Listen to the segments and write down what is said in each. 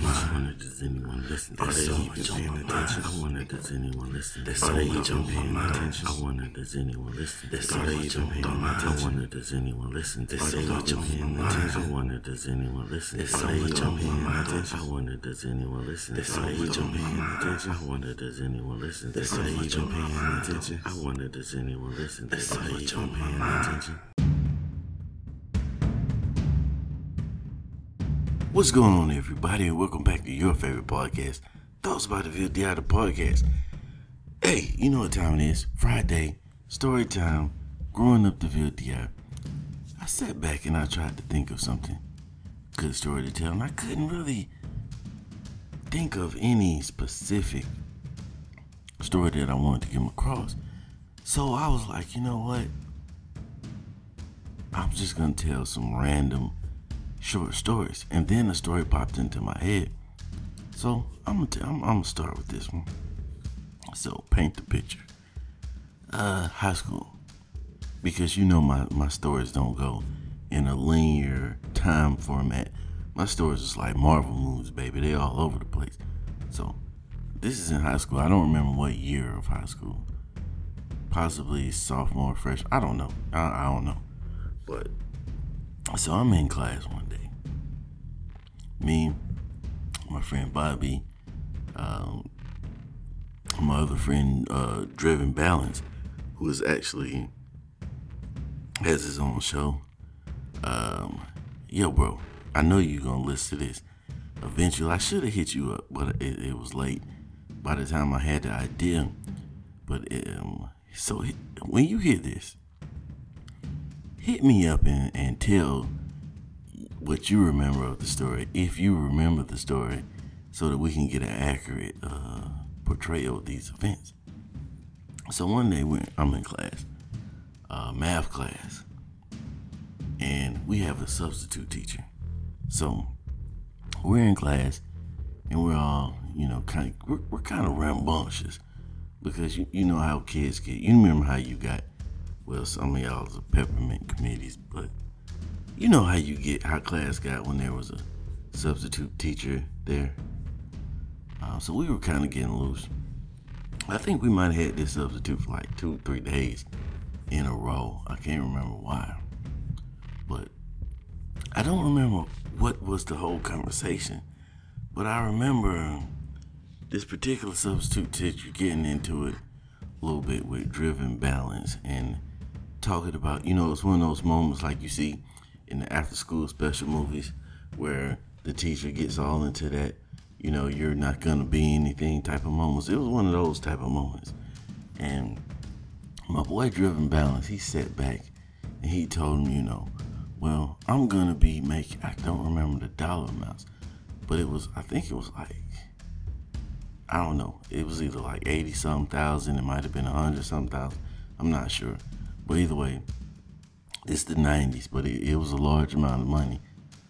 I wonder does anyone listen? Are they even paying attention? I wonder does anyone listen? Are they even paying attention? I wonder does anyone listen? Are they even paying attention? I wonder does anyone listen? Are they even paying attention? I wonder does anyone listen? Are they even paying attention? I wonder does anyone listen? Are they even paying attention? I wonder does anyone listen? Are they even paying attention? I wonder does anyone listen? Are they even paying attention? What's going on, everybody, and welcome back to your favorite podcast, Thoughts about the VLDI, the podcast. Hey, you know what time it is? Friday, story time, growing up the VLDI. I sat back and I tried to think of something good story to tell, and I couldn't really think of any specific story that I wanted to come across. So I was like, you know what? I'm just gonna tell some random short stories. And then a story popped into my head. So I'm gonna, t- I'm, I'm gonna start with this one. So paint the picture. Uh, high school. Because you know my, my stories don't go in a linear time format. My stories is like Marvel movies, baby. They all over the place. So this is in high school. I don't remember what year of high school. Possibly sophomore, freshman. I don't know. I, I don't know. But so I'm in class one day. Me, my friend Bobby, um, my other friend uh, Driven Balance, who is actually has his own show. Um, yo, bro, I know you're gonna listen to this. Eventually, I should have hit you up, but it, it, was late by the time I had the idea. But um, so when you hear this, hit me up and, and tell what you remember of the story, if you remember the story, so that we can get an accurate uh, portrayal of these events. So one day when I'm in class, uh, math class, and we have a substitute teacher. So we're in class, and we're all, you know, kind of we're, we're kind of rambunctious because you you know how kids get. You remember how you got well, some of y'all is a peppermint committees, but you know how you get how class got when there was a substitute teacher there. Uh, so we were kind of getting loose. I think we might have had this substitute for like two, three days in a row. I can't remember why, but I don't remember what was the whole conversation. But I remember this particular substitute teacher getting into it a little bit with driven balance and talking about, you know, it's one of those moments like you see in the after school special movies where the teacher gets all into that, you know, you're not gonna be anything type of moments. It was one of those type of moments. And my boy Driven Balance, he sat back and he told him, you know, well, I'm gonna be making I don't remember the dollar amounts, but it was I think it was like I don't know. It was either like eighty some thousand, it might have been a hundred some thousand. I'm not sure. But either way, it's the 90s, but it, it was a large amount of money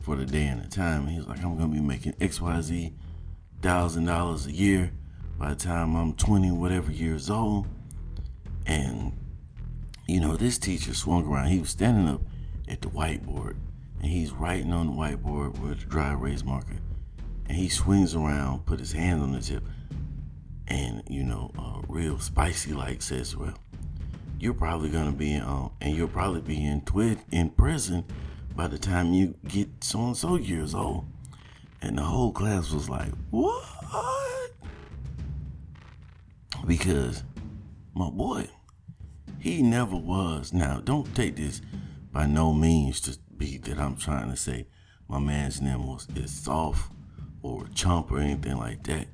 for the day and the time. And he was like, I'm going to be making XYZ thousand dollars a year by the time I'm 20, whatever years old. And, you know, this teacher swung around. He was standing up at the whiteboard and he's writing on the whiteboard with a dry erase marker. And he swings around, put his hand on the tip, and, you know, uh, real spicy like says, Well, you're probably gonna be um, and you'll probably be in twit in prison by the time you get so and so years old. And the whole class was like, what? Because my boy, he never was. Now, don't take this by no means to be that I'm trying to say my man's name was is soft or chump or anything like that.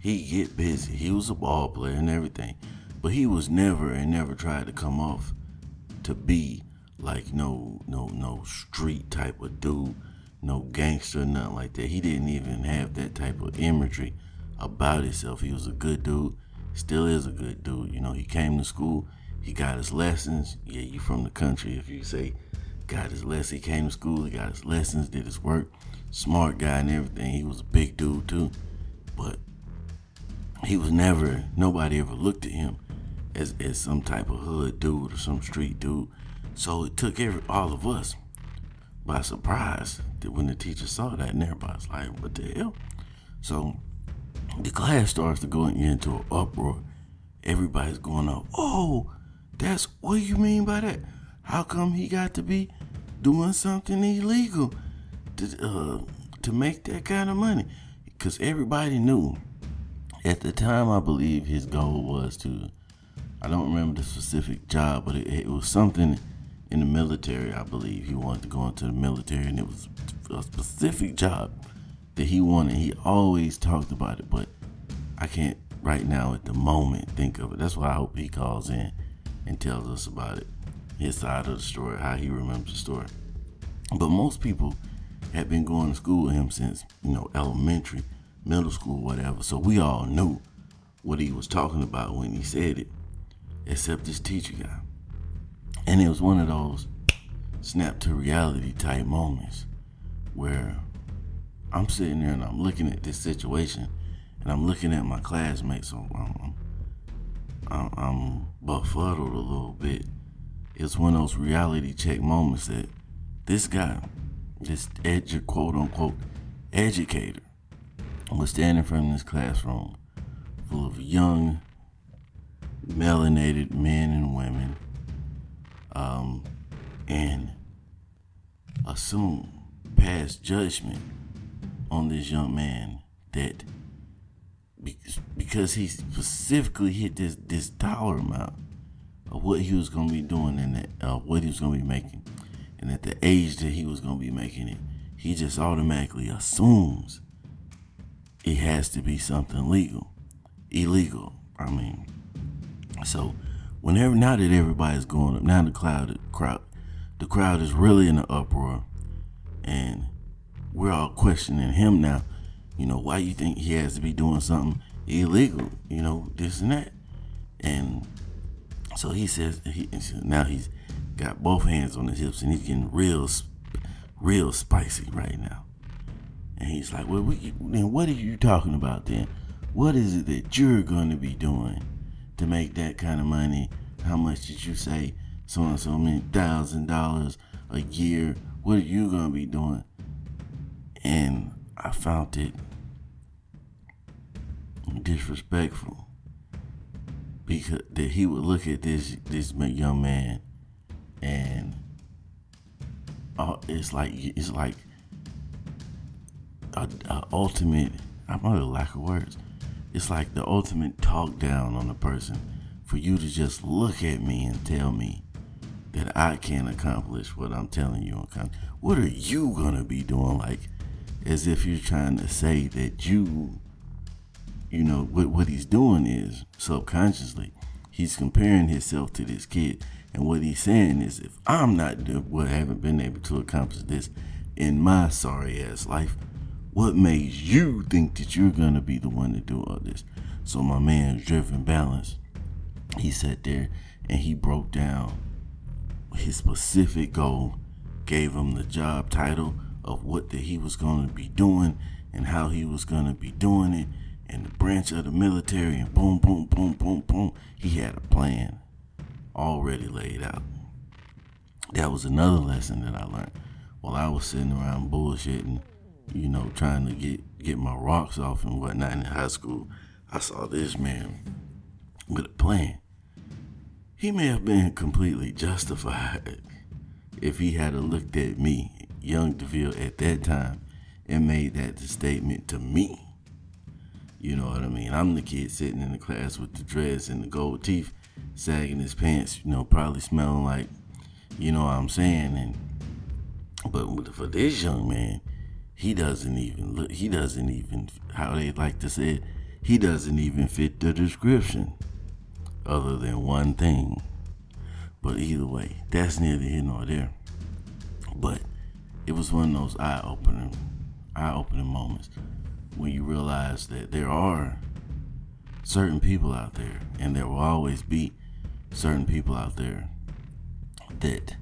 He get busy. He was a ball player and everything. But he was never and never tried to come off to be like no no no street type of dude, no gangster, nothing like that. He didn't even have that type of imagery about himself. He was a good dude, still is a good dude. You know, he came to school, he got his lessons. Yeah, you from the country if you say got his lessons. He came to school, he got his lessons, did his work. Smart guy and everything. He was a big dude too. But he was never nobody ever looked at him as, as some type of hood dude or some street dude. So it took every all of us. by surprise that when the teacher saw that, and everybody's like, "What the hell?" So the class starts to go into an uproar. Everybody's going up. Oh, that's what you mean by that? How come he got to be doing something illegal to uh, to make that kind of money? Because everybody knew at the time. I believe his goal was to. I don't remember the specific job, but it, it was something in the military. I believe he wanted to go into the military, and it was a specific job that he wanted. He always talked about it, but I can't right now at the moment think of it. That's why I hope he calls in and tells us about it, his side of the story, how he remembers the story. But most people had been going to school with him since, you know, elementary, middle school, whatever. So we all knew what he was talking about when he said it, except this teacher guy. And it was one of those snap to reality type moments where I'm sitting there and I'm looking at this situation and I'm looking at my classmates. So I'm, I'm, I'm befuddled a little bit. It's one of those reality check moments that this guy, this edu- quote unquote educator, was standing from this classroom full of young, melanated men and women, um, and assume, pass judgment on this young man that because he specifically hit this this dollar amount of what he was going to be doing and uh, what he was going to be making, and at the age that he was going to be making it, he just automatically assumes it has to be something legal, illegal. I mean, so whenever now that everybody's going up, now the crowd, the crowd, is really in an uproar, and we're all questioning him now you know, why you think he has to be doing something illegal? You know, this and that. And so he says, he, now he's got both hands on his hips and he's getting real, real spicy right now. And he's like, well, then what are you talking about then? What is it that you're going to be doing to make that kind of money? How much did you say? So and so many thousand dollars a year. What are you to be doing? And I found it disrespectful because that he would look at this this young man and uh, it's like it's like a, a ultimate I'm a lack of words it's like the ultimate talk down on a person for you to just look at me and tell me that I can't accomplish what I'm telling you. What are you gonna be doing? Like, as if you're trying to say that you you know, what, what he's doing is subconsciously, he's comparing himself to this kid. And what he's saying is, if I'm not, what haven't been able to accomplish this in my sorry ass life, what made you think that you're gonna be the one to do all this? So my man, Driven Balance, he sat there and he broke down his specific goal, gave him the job title of what that he was gonna be doing and how he was gonna be doing it and the branch of the military, and boom, boom, boom, boom, boom. He had a plan already laid out. That was another lesson that I learned while I was sitting around bullshitting, you know, trying to get get my rocks off and whatnot in high school. I saw this man with a plan. He may have been completely justified if he had looked at me, young DeVille, at that time and made that statement to me. You know what I mean? I'm the kid sitting in the class with the dreads and the gold teeth, sagging his pants, you know, probably smelling like, you know what I'm saying? And but for this young man, he doesn't even look. He doesn't even how they like to say it. He doesn't even fit the description, other than one thing. But either way, that's neither here nor there. But it was one of those eye-opening, eye-opening moments when you realize that there are certain people out there, and there will always be certain people out there that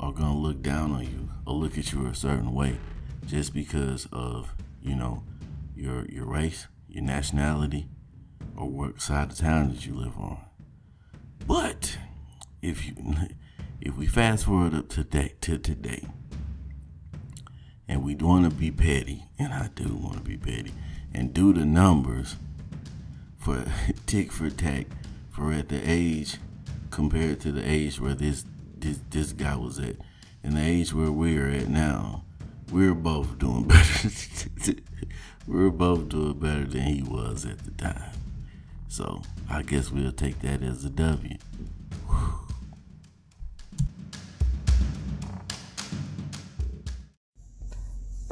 are gonna look down on you or look at you a certain way just because of you know your your race, your nationality, or what side of town that you live on. But if you if we fast forward up to today to today, and we want to be petty, and I do want to be petty, and do the numbers for tick for tack for at the age compared to the age where this this this guy was at, and the age where we're at now, we're both doing better. we're both doing better than he was at the time. So I guess we'll take that as a W.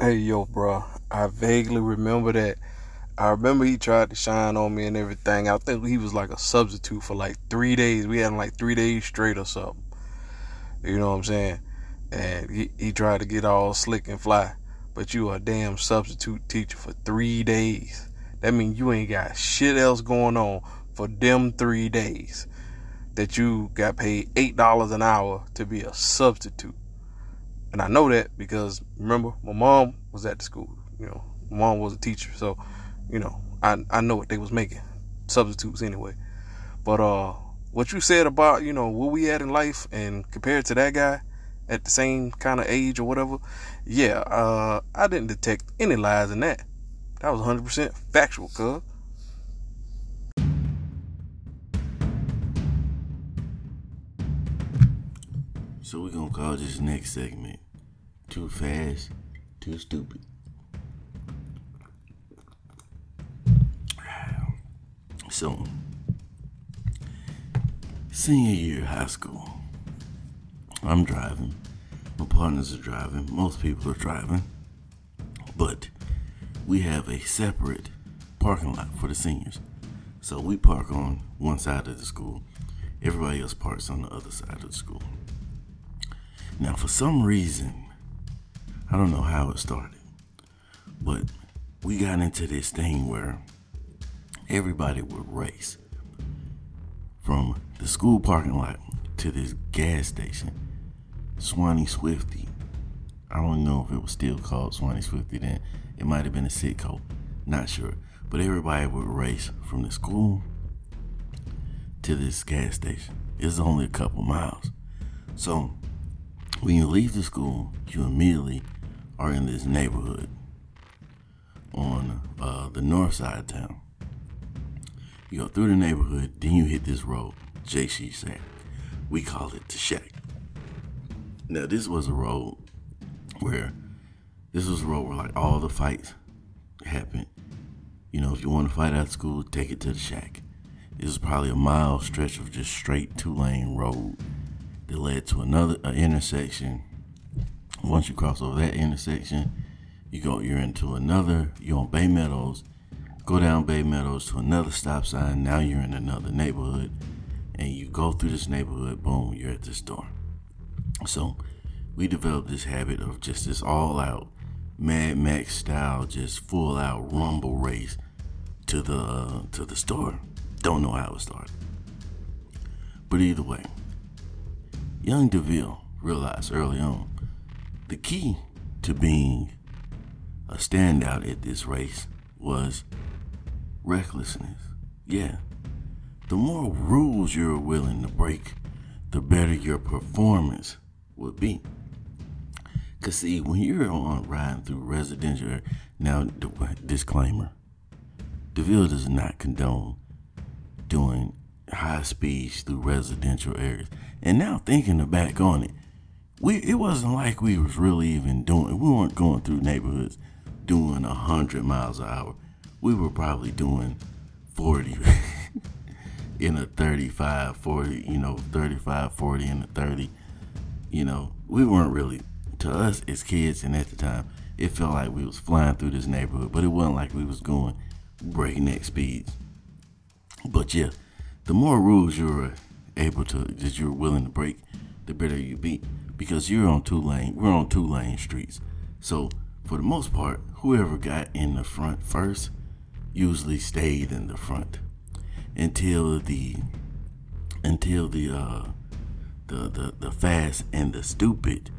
Hey yo, bro. I vaguely remember that. I remember he tried to shine on me and everything. I think he was like a substitute for like three days. We had like three days straight or something. You know what I'm saying? And he, he tried to get all slick and fly. But you a damn substitute teacher for three days. That means you ain't got shit else going on for them three days. That you got paid eight dollars an hour to be a substitute. And I know that because remember my mom was at the school. You know, my mom was a teacher, so you know, I I know what they was making. Substitutes anyway. But uh what you said about, you know, where we at in life and compared to that guy at the same kind of age or whatever, yeah, uh I didn't detect any lies in that. That was 100% factual, cuz. So we're gonna call this next segment Too Fast, Too Stupid. So, senior year high school. I'm driving. My partners are driving. Most people are driving. But we have a separate parking lot for the seniors. So we park on one side of the school. Everybody else parks on the other side of the school. Now, for some reason, I don't know how it started, but we got into this thing where everybody would race from the school parking lot to this gas station, Suwannee Swifty. I don't know if it was still called Suwannee Swifty then. It might have been a Citgo, not sure. But everybody would race from the school to this gas station. It's only a couple miles. So when you leave the school, you immediately are in this neighborhood on uh, the north side of town. You go through the neighborhood, then you hit this road, JC Shack. We call it the Shack. Now, this was a road where, this was a road where like all the fights happened. You know, if you want to fight out school, take it to the Shack. This is probably a mile stretch of just straight two lane road that led to another intersection. Once you cross over that intersection, you go you're into another. You're on Bay Meadows. Go down Bay Meadows to another stop sign. Now you're in another neighborhood, and you go through this neighborhood. Boom, you're at the store. So we developed this habit of just this all out Mad Max style, just full out rumble race to the uh, to the store. Don't know how it started, but either way, Young DeVille realized early on the key to being a standout at this race was recklessness. Yeah. The more rules you're willing to break, the better your performance would be. Cause see, when you're on riding through residential, now disclaimer, DeVille does not condone doing high speeds through residential areas. And now thinking back on it, we it wasn't like we was really even doing. We weren't going through neighborhoods doing a hundred miles an hour. We were probably doing forty in a 35, 40, you know, 35, 40 in a 30. You know, we weren't really to us as kids and at the time, it felt like we was flying through this neighborhood, but it wasn't like we was going breakneck speeds. But yeah, the more rules you're able to that you're willing to break, the better you be. Because you're on two lane, we're on two lane streets. So for the most part, whoever got in the front first usually stayed in the front until the until the uh the the, the fast and the stupid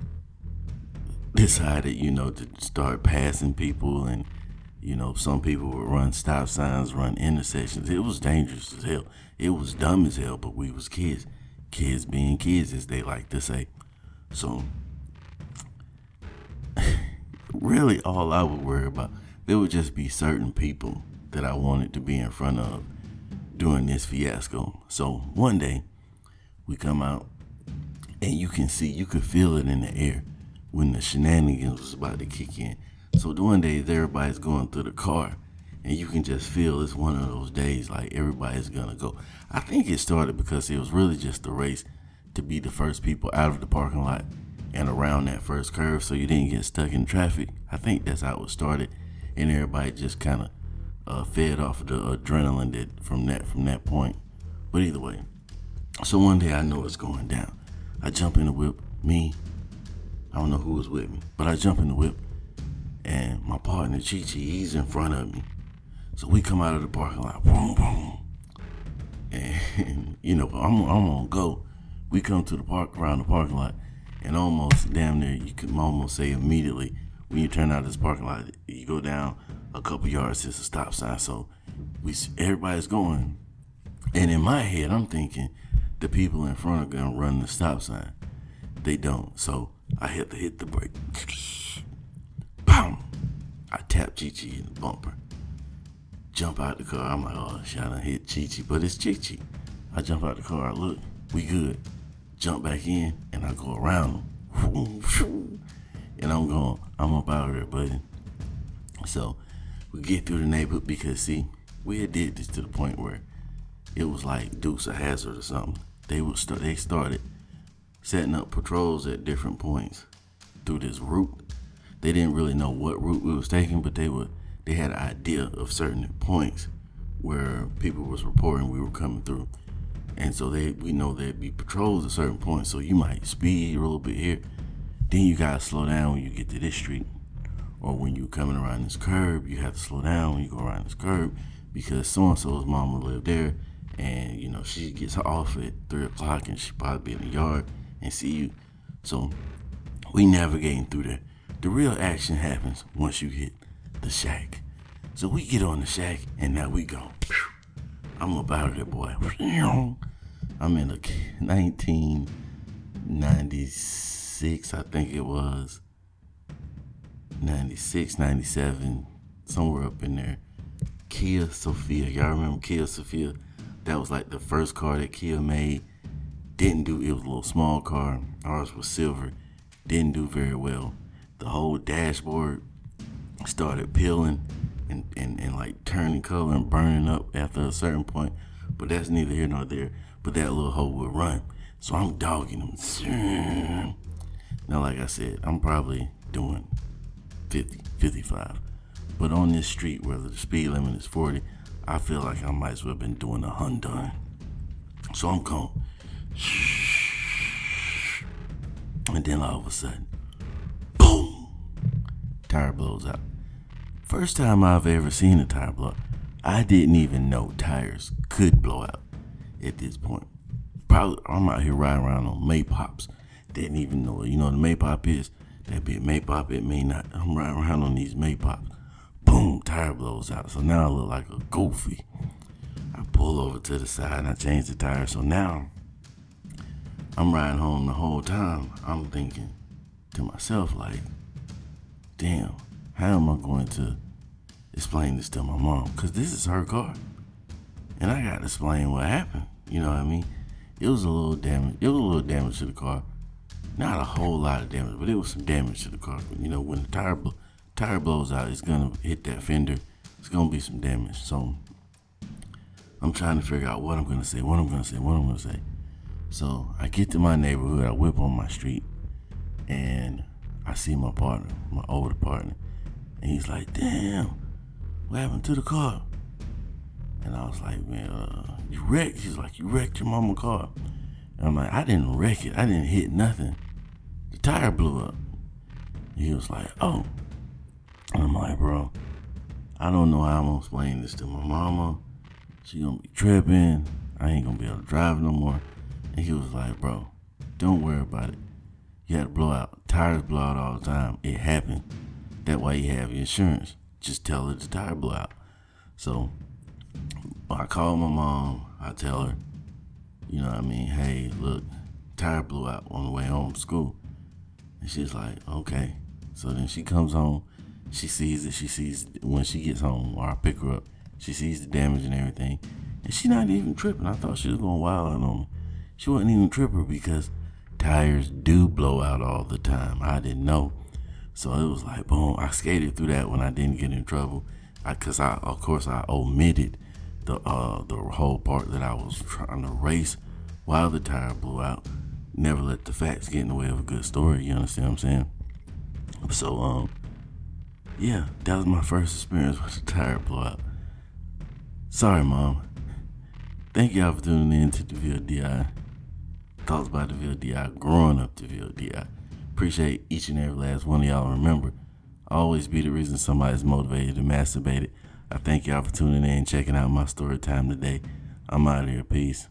decided, you know, to start passing people and you know, some people would run stop signs, run intersections. It was dangerous as hell. It was dumb as hell, but we was kids. Kids being kids, as they like to say. So, really all I would worry about. There would just be certain people that I wanted to be in front of during this fiasco. So one day we come out and you can see, you could feel it in the air when the shenanigans was about to kick in. So one day everybody's going through the car and you can just feel it's one of those days like everybody's gonna go. I think it started because it was really just a race to be the first people out of the parking lot and around that first curve so you didn't get stuck in traffic. I think that's how it started and everybody just kind of uh, fed off of the adrenaline that from that from that point. But either way, so one day I know it's going down. I jump in the whip, me. I don't know who was with me, but I jump in the whip, and my partner Chi Chi, he's in front of me. So we come out of the parking lot, boom, boom, and you know I'm I'm on go. We come to the park around the parking lot, and almost damn near you can almost say immediately when you turn out this parking lot, you go down a couple yards, it's a stop sign. So we everybody's going, and in my head, I'm thinking the people in front are gonna run the stop sign. They don't, so I had to hit the brake. Bam! I tap Chi Chi in the bumper. Jump out the car. I'm like, oh, shit, I done hit Chi Chi, but it's Chi Chi. I jump out the car. I look, we good. Jump back in, and I go around them. And I'm going, I'm up out of there, buddy. So we get through the neighborhood because see, we had did this to the point where it was like Dukes of Hazzard or something. They would. They started setting up patrols at different points through this route. They didn't really know what route we was taking, but they would. They had an idea of certain points where people was reporting we were coming through, and so they we know there'd be patrols at certain points. So you might speed a little bit here, then you gotta slow down when you get to this street or when you're coming around this curb, you have to slow down when you go around this curb because so and so's mama lived there, and you know she gets off at three o'clock and she probably be in the yard and see you. So we navigating through there. The real action happens once you hit the shack. So we get on the shack and now we go. I'm about it, boy. I'm in a 1996, I think it was. 96, 97, somewhere up in there. Kia Sephia. Y'all remember Kia Sephia? That was like the first car that Kia made. Didn't do, it was a little small car. Ours was silver. Didn't do very well. The whole dashboard started peeling and, and, and like turning color and burning up after a certain point. But that's neither here nor there. But that little hoe would run. So I'm dogging him. Now, like I said, I'm probably doing 50, 55. But on this street where the speed limit is 40, I feel like I might as well have been doing a Hyundai. So I'm going. And then all of a sudden, boom, tire blows out. First time I've ever seen a tire blow. I didn't even know tires could blow out at this point. Probably I'm out here riding around on Maypops. Didn't even know. You know what a Maypop is? That be a Maypop, it may not. I'm riding around on these Maypops. Boom, tire blows out. So now I look like a goofy. I pull over to the side and I change the tire. So now I'm riding home the whole time. I'm thinking to myself, like, damn, how am I going to explain this to my mom? Because this is her car. And I got to explain what happened. You know what I mean? It was a little damage. It was a little damage to the car. Not a whole lot of damage, but it was some damage to the car. You know, when the tire bl- tire blows out, it's gonna hit that fender. It's gonna be some damage. So I'm trying to figure out what I'm gonna say, what I'm gonna say, what I'm gonna say. So I get to my neighborhood, I whip on my street, and I see my partner, my older partner, and he's like, "Damn, what happened to the car?" And I was like, "Man, uh, you wrecked." He's like, "You wrecked your mama car." And I'm like, "I didn't wreck it. I didn't hit nothing. The tire blew up." He was like, "Oh." I'm like, "Bro, I don't know how I'm gonna explain this to my mama. She gonna be tripping. I ain't gonna be able to drive no more." And he was like, "Bro, don't worry about it. You had to blow out. Tires blow out all the time. It happened. That why you have insurance. Just tell her the tire blew out." So I call my mom. I tell her, you know what I mean? Hey, look, tire blew out on the way home from school. And she's like, okay. So then she comes home, she sees it, she sees when she gets home, or I pick her up, she sees the damage and everything. And she not even tripping. I thought she was going wild on me. She wasn't even tripping because tires do blow out all the time. I didn't know. So it was like, boom, I skated through that when I didn't get in trouble. I, Cause I, of course, I omitted the, uh, the whole part that I was trying to race while the tire blew out. Never let the facts get in the way of a good story. You understand what I'm saying? So, um, yeah, that was my first experience with the tire blowout. Sorry, Mom. Thank y'all for tuning in to the VLDI. Thoughts about the VLDI, growing up the VLDI. Appreciate each and every last one of y'all. Remember, always be the reason somebody's motivated to masturbate it. I thank y'all for tuning in and checking out my story time today. I'm out of here. Peace.